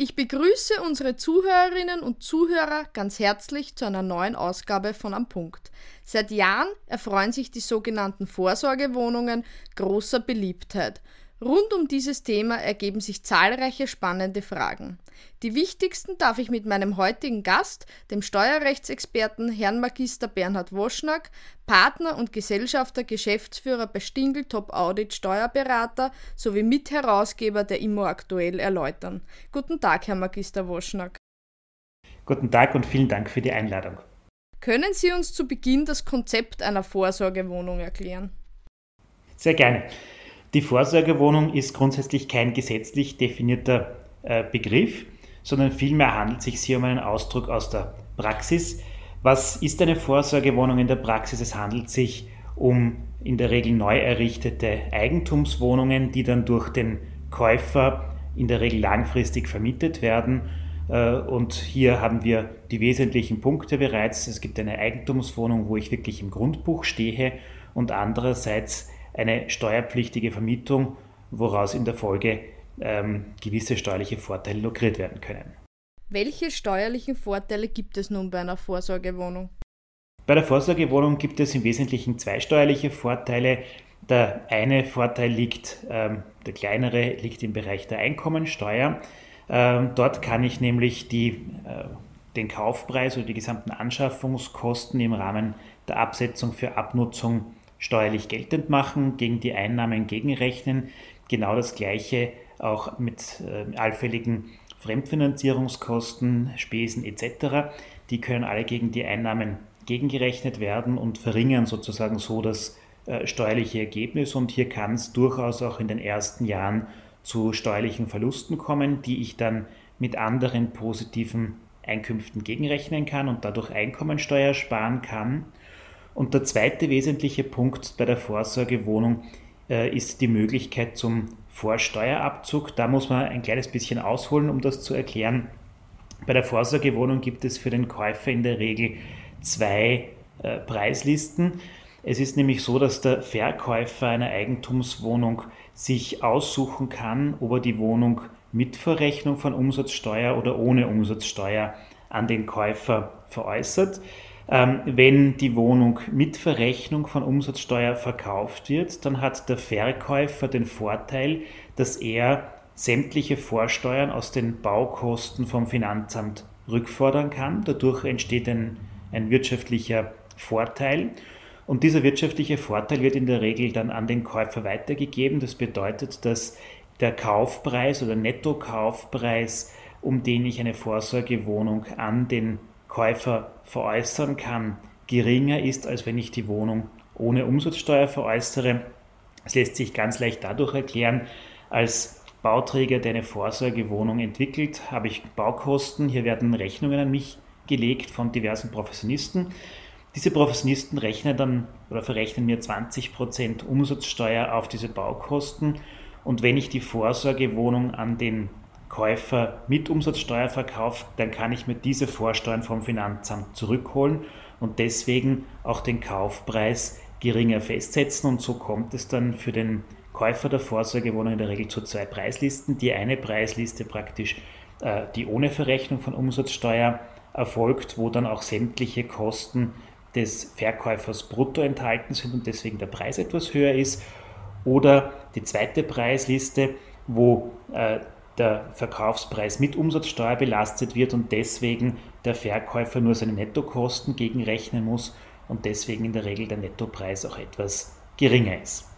Ich begrüße unsere Zuhörerinnen und Zuhörer ganz herzlich zu einer neuen Ausgabe von Am Punkt. Seit Jahren erfreuen sich die sogenannten Vorsorgewohnungen großer Beliebtheit. Rund um dieses Thema ergeben sich zahlreiche spannende Fragen. Die wichtigsten darf ich mit meinem heutigen Gast, dem Steuerrechtsexperten Herrn Magister Bernhard Woschnack, Partner und Gesellschafter Geschäftsführer bei Stingel Top Audit Steuerberater sowie Mitherausgeber der Immo aktuell erläutern. Guten Tag, Herr Magister Woschnack. Guten Tag und vielen Dank für die Einladung. Können Sie uns zu Beginn das Konzept einer Vorsorgewohnung erklären? Sehr gerne. Die Vorsorgewohnung ist grundsätzlich kein gesetzlich definierter äh, Begriff, sondern vielmehr handelt es sich hier um einen Ausdruck aus der Praxis. Was ist eine Vorsorgewohnung in der Praxis? Es handelt sich um in der Regel neu errichtete Eigentumswohnungen, die dann durch den Käufer in der Regel langfristig vermietet werden. Äh, und hier haben wir die wesentlichen Punkte bereits. Es gibt eine Eigentumswohnung, wo ich wirklich im Grundbuch stehe und andererseits eine steuerpflichtige Vermietung, woraus in der Folge ähm, gewisse steuerliche Vorteile lukriert werden können. Welche steuerlichen Vorteile gibt es nun bei einer Vorsorgewohnung? Bei der Vorsorgewohnung gibt es im Wesentlichen zwei steuerliche Vorteile. Der eine Vorteil liegt, ähm, der kleinere liegt im Bereich der Einkommensteuer. Ähm, dort kann ich nämlich die, äh, den Kaufpreis oder die gesamten Anschaffungskosten im Rahmen der Absetzung für Abnutzung steuerlich geltend machen, gegen die Einnahmen gegenrechnen. Genau das Gleiche auch mit äh, allfälligen Fremdfinanzierungskosten, Spesen etc. Die können alle gegen die Einnahmen gegengerechnet werden und verringern sozusagen so das äh, steuerliche Ergebnis. Und hier kann es durchaus auch in den ersten Jahren zu steuerlichen Verlusten kommen, die ich dann mit anderen positiven Einkünften gegenrechnen kann und dadurch Einkommensteuer sparen kann. Und der zweite wesentliche Punkt bei der Vorsorgewohnung äh, ist die Möglichkeit zum Vorsteuerabzug. Da muss man ein kleines bisschen ausholen, um das zu erklären. Bei der Vorsorgewohnung gibt es für den Käufer in der Regel zwei äh, Preislisten. Es ist nämlich so, dass der Verkäufer einer Eigentumswohnung sich aussuchen kann, ob er die Wohnung mit Verrechnung von Umsatzsteuer oder ohne Umsatzsteuer an den Käufer veräußert. Ähm, wenn die Wohnung mit Verrechnung von Umsatzsteuer verkauft wird, dann hat der Verkäufer den Vorteil, dass er sämtliche Vorsteuern aus den Baukosten vom Finanzamt rückfordern kann. Dadurch entsteht ein, ein wirtschaftlicher Vorteil. Und dieser wirtschaftliche Vorteil wird in der Regel dann an den Käufer weitergegeben. Das bedeutet, dass der Kaufpreis oder Nettokaufpreis, um den ich eine Vorsorgewohnung an den Käufer veräußern kann, geringer ist, als wenn ich die Wohnung ohne Umsatzsteuer veräußere. Das lässt sich ganz leicht dadurch erklären, als Bauträger, der eine Vorsorgewohnung entwickelt, habe ich Baukosten. Hier werden Rechnungen an mich gelegt von diversen Professionisten. Diese Professionisten rechnen dann oder verrechnen mir 20% Umsatzsteuer auf diese Baukosten. Und wenn ich die Vorsorgewohnung an den Käufer mit Umsatzsteuer verkauft, dann kann ich mir diese Vorsteuern vom Finanzamt zurückholen und deswegen auch den Kaufpreis geringer festsetzen. Und so kommt es dann für den Käufer der Vorsorgewohnung in der Regel zu zwei Preislisten. Die eine Preisliste praktisch, äh, die ohne Verrechnung von Umsatzsteuer erfolgt, wo dann auch sämtliche Kosten des Verkäufers brutto enthalten sind und deswegen der Preis etwas höher ist. Oder die zweite Preisliste, wo äh, der Verkaufspreis mit Umsatzsteuer belastet wird und deswegen der Verkäufer nur seine Nettokosten gegenrechnen muss und deswegen in der Regel der Nettopreis auch etwas geringer ist.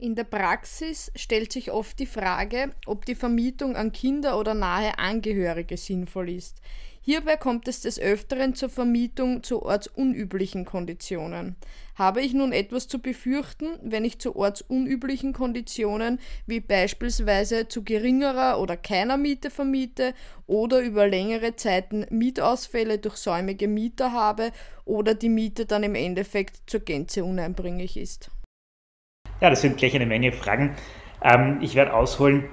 In der Praxis stellt sich oft die Frage, ob die Vermietung an Kinder oder nahe Angehörige sinnvoll ist. Hierbei kommt es des Öfteren zur Vermietung zu ortsunüblichen Konditionen. Habe ich nun etwas zu befürchten, wenn ich zu ortsunüblichen Konditionen wie beispielsweise zu geringerer oder keiner Miete vermiete oder über längere Zeiten Mietausfälle durch säumige Mieter habe oder die Miete dann im Endeffekt zur Gänze uneinbringlich ist? Ja, das sind gleich eine Menge Fragen. Ähm, ich werde ausholen.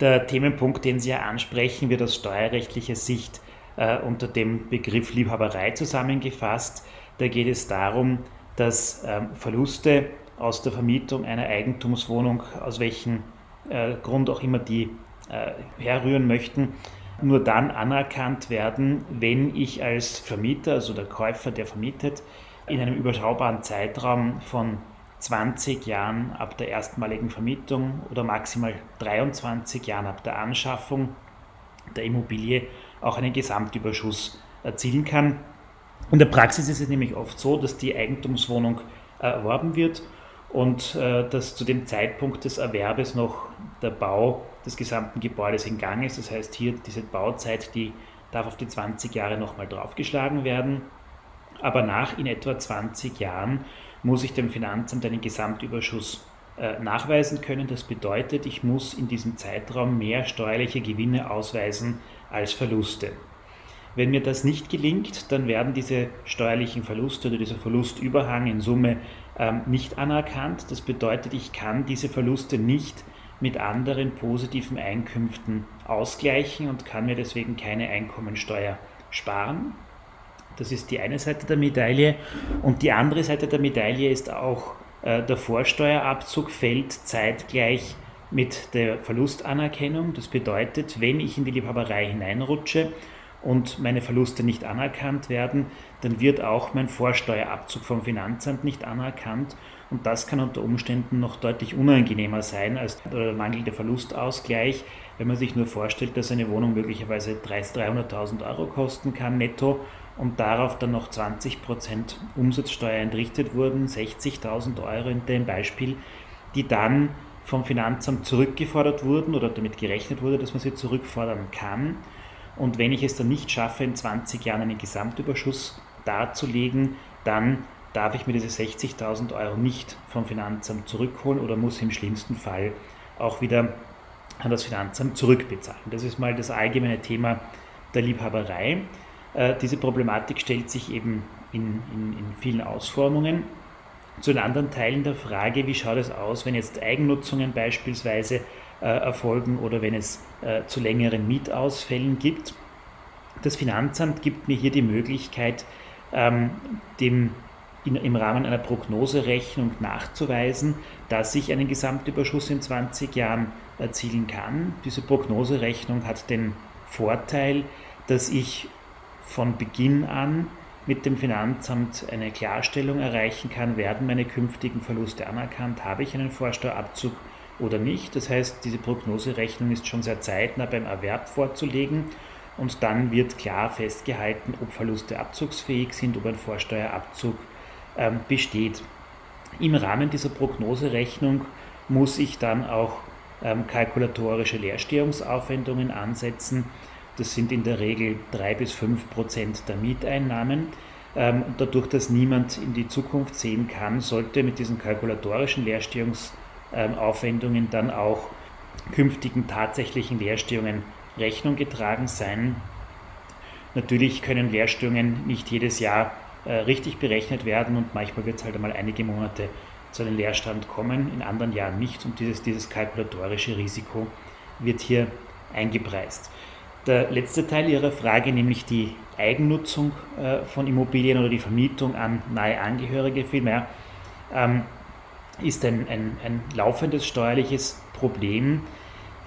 Der Themenpunkt, den Sie ja ansprechen, wird aus steuerrechtlicher Sicht äh, unter dem Begriff Liebhaberei zusammengefasst. Da geht es darum, dass ähm, Verluste aus der Vermietung einer Eigentumswohnung, aus welchem äh, Grund auch immer die äh, herrühren möchten, nur dann anerkannt werden, wenn ich als Vermieter, also der Käufer, der vermietet, in einem überschaubaren Zeitraum von 20 Jahren ab der erstmaligen Vermietung oder maximal 23 Jahren ab der Anschaffung der Immobilie auch einen Gesamtüberschuss erzielen kann. In der Praxis ist es nämlich oft so, dass die Eigentumswohnung erworben wird und äh, dass zu dem Zeitpunkt des Erwerbes noch der Bau des gesamten Gebäudes in Gang ist. Das heißt, hier diese Bauzeit, die darf auf die 20 Jahre nochmal draufgeschlagen werden. Aber nach in etwa 20 Jahren muss ich dem Finanzamt einen Gesamtüberschuss äh, nachweisen können. Das bedeutet, ich muss in diesem Zeitraum mehr steuerliche Gewinne ausweisen als Verluste. Wenn mir das nicht gelingt, dann werden diese steuerlichen Verluste oder dieser Verlustüberhang in Summe ähm, nicht anerkannt. Das bedeutet, ich kann diese Verluste nicht mit anderen positiven Einkünften ausgleichen und kann mir deswegen keine Einkommensteuer sparen. Das ist die eine Seite der Medaille. Und die andere Seite der Medaille ist auch, äh, der Vorsteuerabzug fällt zeitgleich mit der Verlustanerkennung. Das bedeutet, wenn ich in die Liebhaberei hineinrutsche und meine Verluste nicht anerkannt werden, dann wird auch mein Vorsteuerabzug vom Finanzamt nicht anerkannt. Und das kann unter Umständen noch deutlich unangenehmer sein als der mangelnde Verlustausgleich, wenn man sich nur vorstellt, dass eine Wohnung möglicherweise 300.000 Euro kosten kann netto und darauf dann noch 20% Umsatzsteuer entrichtet wurden, 60.000 Euro in dem Beispiel, die dann vom Finanzamt zurückgefordert wurden oder damit gerechnet wurde, dass man sie zurückfordern kann. Und wenn ich es dann nicht schaffe, in 20 Jahren einen Gesamtüberschuss darzulegen, dann darf ich mir diese 60.000 Euro nicht vom Finanzamt zurückholen oder muss im schlimmsten Fall auch wieder an das Finanzamt zurückbezahlen. Das ist mal das allgemeine Thema der Liebhaberei. Äh, diese Problematik stellt sich eben in, in, in vielen Ausformungen. Zu den anderen Teilen der Frage, wie schaut es aus, wenn jetzt Eigennutzungen beispielsweise äh, erfolgen oder wenn es äh, zu längeren Mietausfällen gibt. Das Finanzamt gibt mir hier die Möglichkeit, ähm, dem in, im Rahmen einer Prognoserechnung nachzuweisen, dass ich einen Gesamtüberschuss in 20 Jahren erzielen kann. Diese Prognoserechnung hat den Vorteil, dass ich von Beginn an mit dem Finanzamt eine Klarstellung erreichen kann, werden meine künftigen Verluste anerkannt, habe ich einen Vorsteuerabzug oder nicht. Das heißt, diese Prognoserechnung ist schon sehr zeitnah beim Erwerb vorzulegen und dann wird klar festgehalten, ob Verluste abzugsfähig sind, ob ein Vorsteuerabzug ähm, besteht. Im Rahmen dieser Prognoserechnung muss ich dann auch ähm, kalkulatorische Leerstehungsaufwendungen ansetzen das sind in der Regel drei bis fünf Prozent der Mieteinnahmen. Ähm, dadurch, dass niemand in die Zukunft sehen kann, sollte mit diesen kalkulatorischen Leerstehungsaufwendungen dann auch künftigen tatsächlichen Leerstehungen Rechnung getragen sein. Natürlich können Leerstehungen nicht jedes Jahr äh, richtig berechnet werden und manchmal wird es halt einmal einige Monate zu einem Leerstand kommen, in anderen Jahren nicht und dieses, dieses kalkulatorische Risiko wird hier eingepreist. Der letzte Teil Ihrer Frage, nämlich die Eigennutzung äh, von Immobilien oder die Vermietung an nahe Angehörige vielmehr, ähm, ist ein, ein, ein laufendes steuerliches Problem.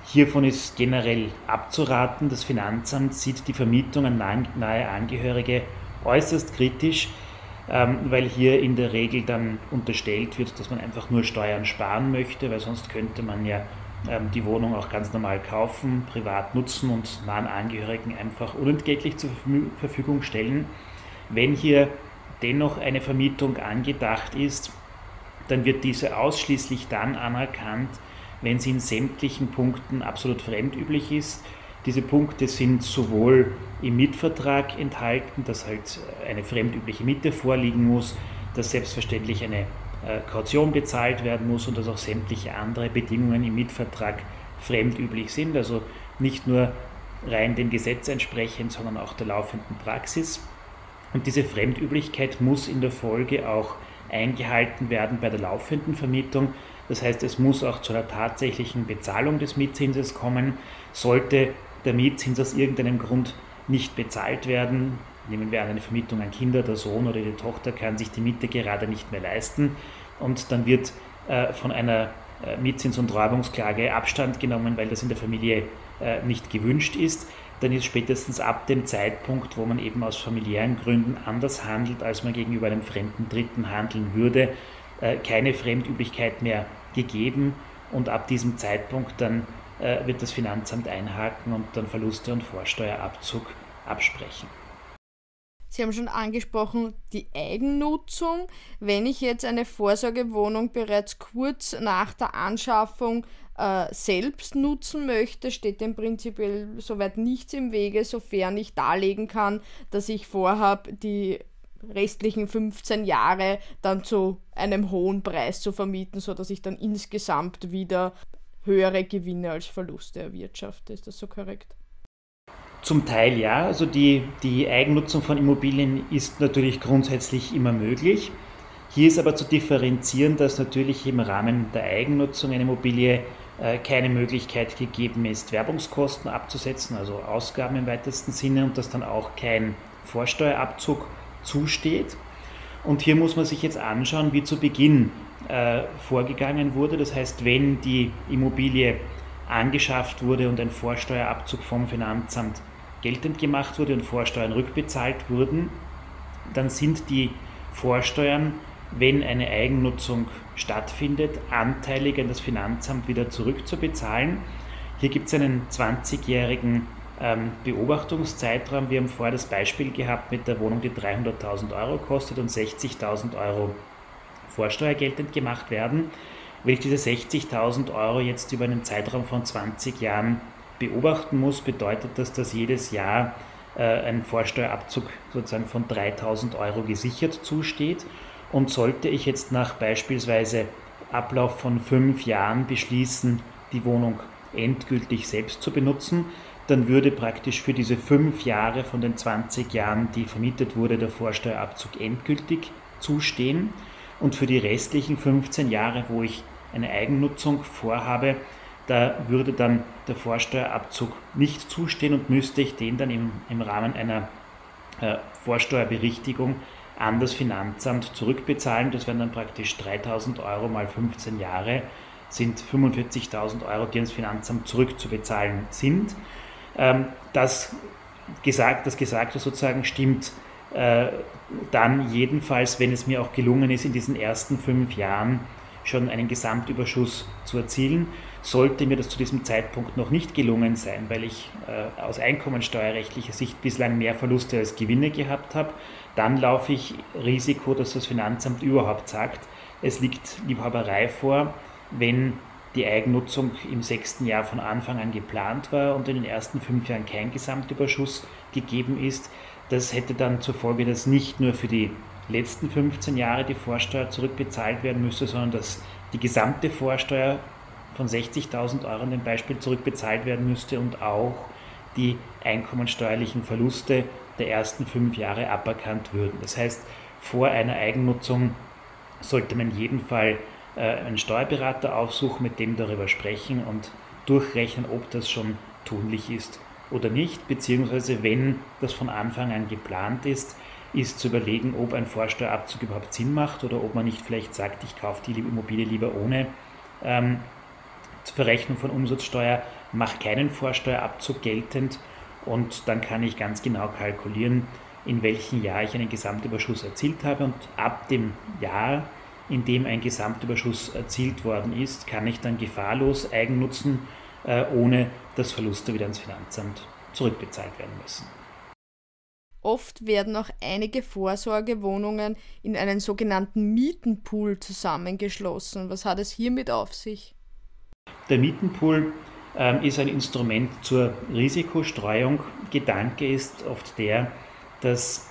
Hiervon ist generell abzuraten. Das Finanzamt sieht die Vermietung an nahe Angehörige äußerst kritisch, ähm, weil hier in der Regel dann unterstellt wird, dass man einfach nur Steuern sparen möchte, weil sonst könnte man ja die Wohnung auch ganz normal kaufen, privat nutzen und nahen Angehörigen einfach unentgeltlich zur Verfügung stellen. Wenn hier dennoch eine Vermietung angedacht ist, dann wird diese ausschließlich dann anerkannt, wenn sie in sämtlichen Punkten absolut fremdüblich ist. Diese Punkte sind sowohl im Mietvertrag enthalten, dass halt eine fremdübliche Miete vorliegen muss, dass selbstverständlich eine Kaution bezahlt werden muss und dass auch sämtliche andere Bedingungen im Mietvertrag fremdüblich sind, also nicht nur rein dem Gesetz entsprechend, sondern auch der laufenden Praxis. Und diese Fremdüblichkeit muss in der Folge auch eingehalten werden bei der laufenden Vermietung. Das heißt, es muss auch zu einer tatsächlichen Bezahlung des Mietzinses kommen. Sollte der Mietzins aus irgendeinem Grund nicht bezahlt werden, Nehmen wir an, eine Vermietung an Kinder, der Sohn oder die Tochter kann sich die Miete gerade nicht mehr leisten. Und dann wird äh, von einer äh, Mietzins- und Räumungsklage Abstand genommen, weil das in der Familie äh, nicht gewünscht ist, dann ist spätestens ab dem Zeitpunkt, wo man eben aus familiären Gründen anders handelt, als man gegenüber einem fremden Dritten handeln würde, äh, keine Fremdüblichkeit mehr gegeben. Und ab diesem Zeitpunkt dann wird das Finanzamt einhaken und dann Verluste und Vorsteuerabzug absprechen. Sie haben schon angesprochen, die Eigennutzung. Wenn ich jetzt eine Vorsorgewohnung bereits kurz nach der Anschaffung äh, selbst nutzen möchte, steht dem prinzipiell soweit nichts im Wege, sofern ich darlegen kann, dass ich vorhabe, die restlichen 15 Jahre dann zu einem hohen Preis zu vermieten, sodass ich dann insgesamt wieder höhere Gewinne als Verluste erwirtschafte. Ist das so korrekt? Zum Teil ja, also die, die Eigennutzung von Immobilien ist natürlich grundsätzlich immer möglich. Hier ist aber zu differenzieren, dass natürlich im Rahmen der Eigennutzung einer Immobilie äh, keine Möglichkeit gegeben ist, Werbungskosten abzusetzen, also Ausgaben im weitesten Sinne und dass dann auch kein Vorsteuerabzug zusteht. Und hier muss man sich jetzt anschauen, wie zu Beginn äh, vorgegangen wurde. Das heißt, wenn die Immobilie angeschafft wurde und ein Vorsteuerabzug vom Finanzamt geltend gemacht wurde und Vorsteuern rückbezahlt wurden, dann sind die Vorsteuern, wenn eine Eigennutzung stattfindet, anteilig an das Finanzamt wieder zurückzubezahlen. Hier gibt es einen 20-jährigen ähm, Beobachtungszeitraum. Wir haben vorher das Beispiel gehabt mit der Wohnung, die 300.000 Euro kostet und 60.000 Euro Vorsteuer geltend gemacht werden. Wenn ich diese 60.000 Euro jetzt über einen Zeitraum von 20 Jahren beobachten muss, bedeutet das, dass jedes Jahr äh, ein Vorsteuerabzug sozusagen von 3000 Euro gesichert zusteht. Und sollte ich jetzt nach beispielsweise Ablauf von fünf Jahren beschließen, die Wohnung endgültig selbst zu benutzen, dann würde praktisch für diese fünf Jahre von den 20 Jahren, die vermietet wurde, der Vorsteuerabzug endgültig zustehen. Und für die restlichen 15 Jahre, wo ich eine Eigennutzung vorhabe, da würde dann der Vorsteuerabzug nicht zustehen und müsste ich den dann im, im Rahmen einer äh, Vorsteuerberichtigung an das Finanzamt zurückbezahlen. Das wären dann praktisch 3000 Euro mal 15 Jahre, sind 45.000 Euro, die ans Finanzamt zurückzubezahlen sind. Ähm, das, gesagt, das Gesagte sozusagen stimmt äh, dann jedenfalls, wenn es mir auch gelungen ist, in diesen ersten fünf Jahren schon einen Gesamtüberschuss zu erzielen. Sollte mir das zu diesem Zeitpunkt noch nicht gelungen sein, weil ich äh, aus einkommensteuerrechtlicher Sicht bislang mehr Verluste als Gewinne gehabt habe, dann laufe ich Risiko, dass das Finanzamt überhaupt sagt, es liegt Liebhaberei vor, wenn die Eigennutzung im sechsten Jahr von Anfang an geplant war und in den ersten fünf Jahren kein Gesamtüberschuss gegeben ist. Das hätte dann zur Folge, dass nicht nur für die letzten 15 Jahre die Vorsteuer zurückbezahlt werden müsste, sondern dass die gesamte Vorsteuer von 60.000 Euro in dem Beispiel zurückbezahlt werden müsste und auch die einkommensteuerlichen Verluste der ersten fünf Jahre aberkannt würden. Das heißt, vor einer Eigennutzung sollte man in jedem Fall äh, einen Steuerberater aufsuchen, mit dem darüber sprechen und durchrechnen, ob das schon tunlich ist oder nicht, beziehungsweise wenn das von Anfang an geplant ist, ist zu überlegen, ob ein Vorsteuerabzug überhaupt Sinn macht oder ob man nicht vielleicht sagt, ich kaufe die Immobilie lieber ohne ähm, Verrechnung von Umsatzsteuer, mache keinen Vorsteuerabzug geltend und dann kann ich ganz genau kalkulieren, in welchem Jahr ich einen Gesamtüberschuss erzielt habe und ab dem Jahr, in dem ein Gesamtüberschuss erzielt worden ist, kann ich dann gefahrlos Eigennutzen, äh, ohne dass Verluste wieder ins Finanzamt zurückbezahlt werden müssen. Oft werden auch einige Vorsorgewohnungen in einen sogenannten Mietenpool zusammengeschlossen. Was hat es hiermit auf sich? Der Mietenpool ähm, ist ein Instrument zur Risikostreuung. Gedanke ist oft der, dass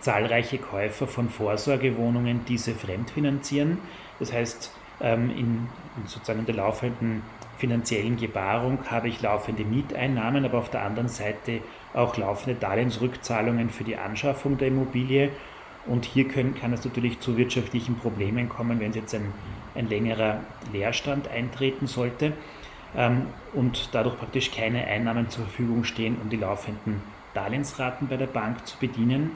zahlreiche Käufer von Vorsorgewohnungen diese fremdfinanzieren. Das heißt, ähm, in, sozusagen in der laufenden finanziellen Gebarung habe ich laufende Mieteinnahmen, aber auf der anderen Seite auch laufende Darlehensrückzahlungen für die Anschaffung der Immobilie. Und hier können, kann es natürlich zu wirtschaftlichen Problemen kommen, wenn jetzt ein, ein längerer Leerstand eintreten sollte ähm, und dadurch praktisch keine Einnahmen zur Verfügung stehen, um die laufenden Darlehensraten bei der Bank zu bedienen.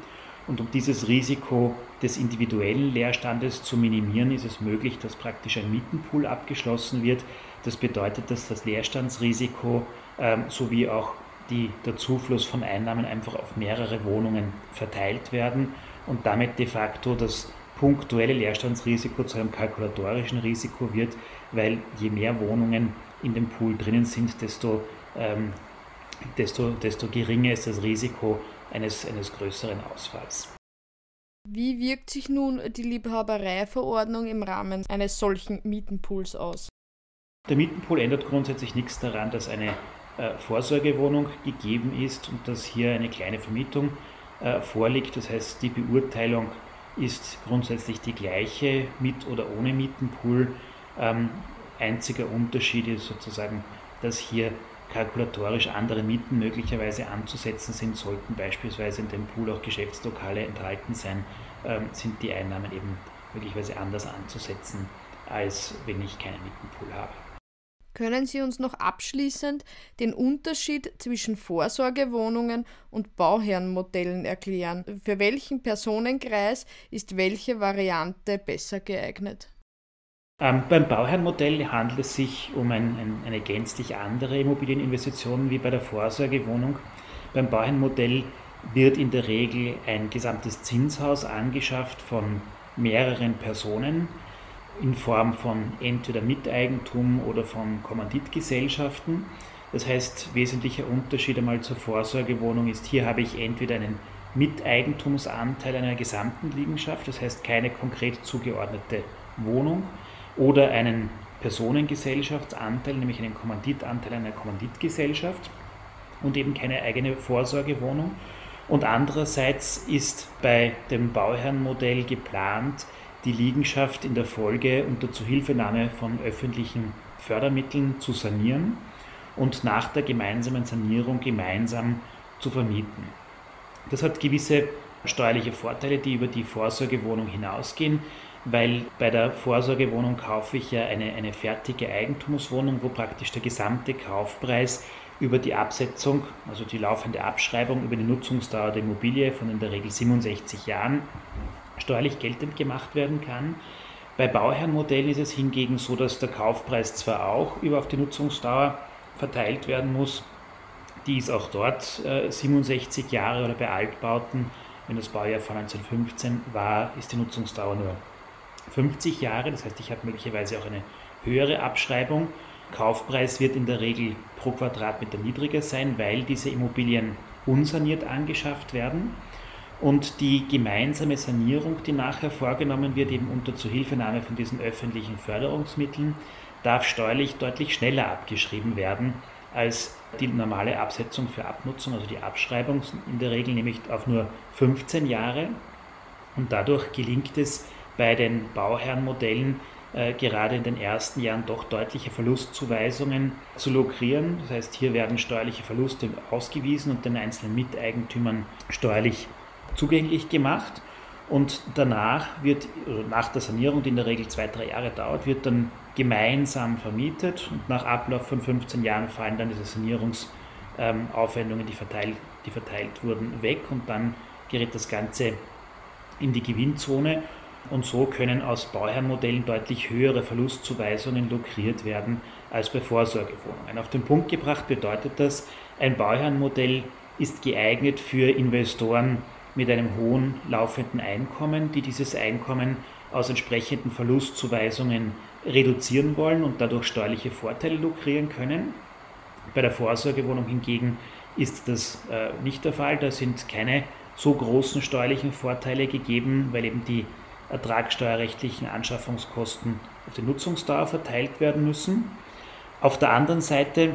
Und um dieses Risiko des individuellen Leerstandes zu minimieren, ist es möglich, dass praktisch ein Mietenpool abgeschlossen wird. Das bedeutet, dass das Leerstandsrisiko ähm, sowie auch die, der Zufluss von Einnahmen einfach auf mehrere Wohnungen verteilt werden und damit de facto das punktuelle Leerstandsrisiko zu einem kalkulatorischen Risiko wird, weil je mehr Wohnungen in dem Pool drinnen sind, desto, ähm, desto, desto geringer ist das Risiko eines, eines größeren Ausfalls. Wie wirkt sich nun die Liebhabereiverordnung im Rahmen eines solchen Mietenpools aus? Der Mietenpool ändert grundsätzlich nichts daran, dass eine Vorsorgewohnung gegeben ist und dass hier eine kleine Vermietung äh, vorliegt. Das heißt, die Beurteilung ist grundsätzlich die gleiche mit oder ohne Mietenpool. Ähm, einziger Unterschied ist sozusagen, dass hier kalkulatorisch andere Mieten möglicherweise anzusetzen sind, sollten beispielsweise in dem Pool auch Geschäftslokale enthalten sein, ähm, sind die Einnahmen eben möglicherweise anders anzusetzen, als wenn ich keinen Mietenpool habe. Können Sie uns noch abschließend den Unterschied zwischen Vorsorgewohnungen und Bauherrenmodellen erklären? Für welchen Personenkreis ist welche Variante besser geeignet? Ähm, beim Bauherrenmodell handelt es sich um ein, ein, eine gänzlich andere Immobilieninvestition wie bei der Vorsorgewohnung. Beim Bauherrenmodell wird in der Regel ein gesamtes Zinshaus angeschafft von mehreren Personen in Form von entweder Miteigentum oder von Kommanditgesellschaften. Das heißt, wesentlicher Unterschied einmal zur Vorsorgewohnung ist, hier habe ich entweder einen Miteigentumsanteil einer gesamten Liegenschaft, das heißt keine konkret zugeordnete Wohnung, oder einen Personengesellschaftsanteil, nämlich einen Kommanditanteil einer Kommanditgesellschaft und eben keine eigene Vorsorgewohnung. Und andererseits ist bei dem Bauherrenmodell geplant, die Liegenschaft in der Folge unter Zuhilfenahme von öffentlichen Fördermitteln zu sanieren und nach der gemeinsamen Sanierung gemeinsam zu vermieten. Das hat gewisse steuerliche Vorteile, die über die Vorsorgewohnung hinausgehen, weil bei der Vorsorgewohnung kaufe ich ja eine, eine fertige Eigentumswohnung, wo praktisch der gesamte Kaufpreis über die Absetzung, also die laufende Abschreibung über die Nutzungsdauer der Immobilie von in der Regel 67 Jahren steuerlich geltend gemacht werden kann. Bei Bauherrenmodellen ist es hingegen so, dass der Kaufpreis zwar auch über auf die Nutzungsdauer verteilt werden muss, die ist auch dort äh, 67 Jahre oder bei Altbauten, wenn das Baujahr von 1915 war, ist die Nutzungsdauer nur 50 Jahre. Das heißt, ich habe möglicherweise auch eine höhere Abschreibung. Kaufpreis wird in der Regel pro Quadratmeter niedriger sein, weil diese Immobilien unsaniert angeschafft werden. Und die gemeinsame Sanierung, die nachher vorgenommen wird, eben unter Zuhilfenahme von diesen öffentlichen Förderungsmitteln, darf steuerlich deutlich schneller abgeschrieben werden als die normale Absetzung für Abnutzung, also die Abschreibung in der Regel nämlich auf nur 15 Jahre. Und dadurch gelingt es bei den Bauherrenmodellen äh, gerade in den ersten Jahren doch deutliche Verlustzuweisungen zu lukrieren. Das heißt, hier werden steuerliche Verluste ausgewiesen und den einzelnen Miteigentümern steuerlich zugänglich gemacht. Und danach wird, nach der Sanierung, die in der Regel zwei, drei Jahre dauert, wird dann gemeinsam vermietet und nach Ablauf von 15 Jahren fallen dann diese Sanierungsaufwendungen, die verteilt, die verteilt wurden, weg und dann gerät das Ganze in die Gewinnzone und so können aus Bauherrenmodellen deutlich höhere Verlustzuweisungen lukriert werden als bei Vorsorgewohnungen. Auf den Punkt gebracht bedeutet das, ein Bauherrenmodell ist geeignet für Investoren, mit einem hohen laufenden Einkommen, die dieses Einkommen aus entsprechenden Verlustzuweisungen reduzieren wollen und dadurch steuerliche Vorteile lukrieren können. Bei der Vorsorgewohnung hingegen ist das äh, nicht der Fall. Da sind keine so großen steuerlichen Vorteile gegeben, weil eben die ertragssteuerrechtlichen Anschaffungskosten auf die Nutzungsdauer verteilt werden müssen. Auf der anderen Seite,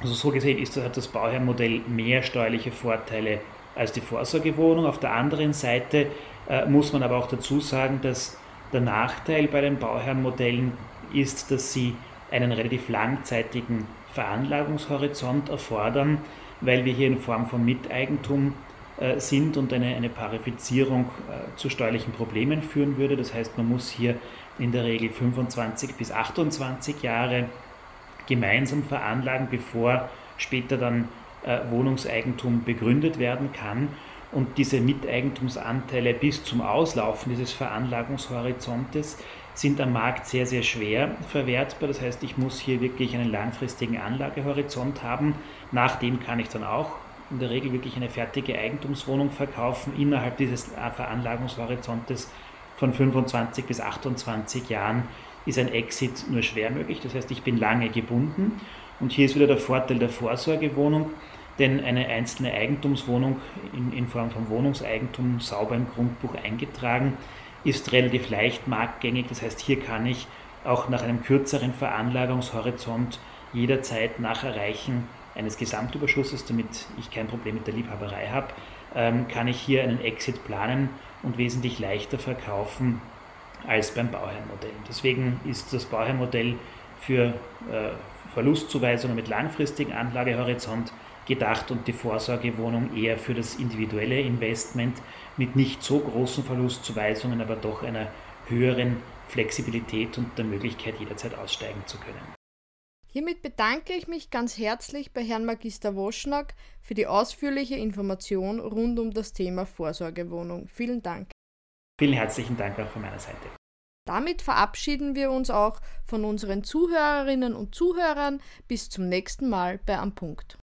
also so gesehen, ist, hat das Bauherrmodell mehr steuerliche Vorteile als die Vorsorgewohnung. Auf der anderen Seite äh, muss man aber auch dazu sagen, dass der Nachteil bei den Bauherrenmodellen ist, dass sie einen relativ langzeitigen Veranlagungshorizont erfordern, weil wir hier in Form von Miteigentum äh, sind und eine, eine Parifizierung äh, zu steuerlichen Problemen führen würde. Das heißt, man muss hier in der Regel 25 bis 28 Jahre gemeinsam veranlagen, bevor später dann Wohnungseigentum begründet werden kann. und diese Miteigentumsanteile bis zum Auslaufen dieses Veranlagungshorizontes sind am Markt sehr, sehr schwer verwertbar. Das heißt, ich muss hier wirklich einen langfristigen Anlagehorizont haben. Nach dem kann ich dann auch in der Regel wirklich eine fertige Eigentumswohnung verkaufen innerhalb dieses Veranlagungshorizontes von 25 bis 28 Jahren ist ein Exit nur schwer möglich. Das heißt, ich bin lange gebunden. Und hier ist wieder der Vorteil der Vorsorgewohnung, denn eine einzelne Eigentumswohnung in, in Form von Wohnungseigentum sauber im Grundbuch eingetragen ist relativ leicht marktgängig. Das heißt, hier kann ich auch nach einem kürzeren Veranlagungshorizont jederzeit nach Erreichen eines Gesamtüberschusses, damit ich kein Problem mit der Liebhaberei habe, ähm, kann ich hier einen Exit planen und wesentlich leichter verkaufen als beim Bauherrnmodell. Deswegen ist das Bauherrnmodell für äh, Verlustzuweisungen mit langfristigem Anlagehorizont gedacht und die Vorsorgewohnung eher für das individuelle Investment mit nicht so großen Verlustzuweisungen, aber doch einer höheren Flexibilität und der Möglichkeit, jederzeit aussteigen zu können. Hiermit bedanke ich mich ganz herzlich bei Herrn Magister Woschnack für die ausführliche Information rund um das Thema Vorsorgewohnung. Vielen Dank. Vielen herzlichen Dank auch von meiner Seite. Damit verabschieden wir uns auch von unseren Zuhörerinnen und Zuhörern. Bis zum nächsten Mal bei Am Punkt.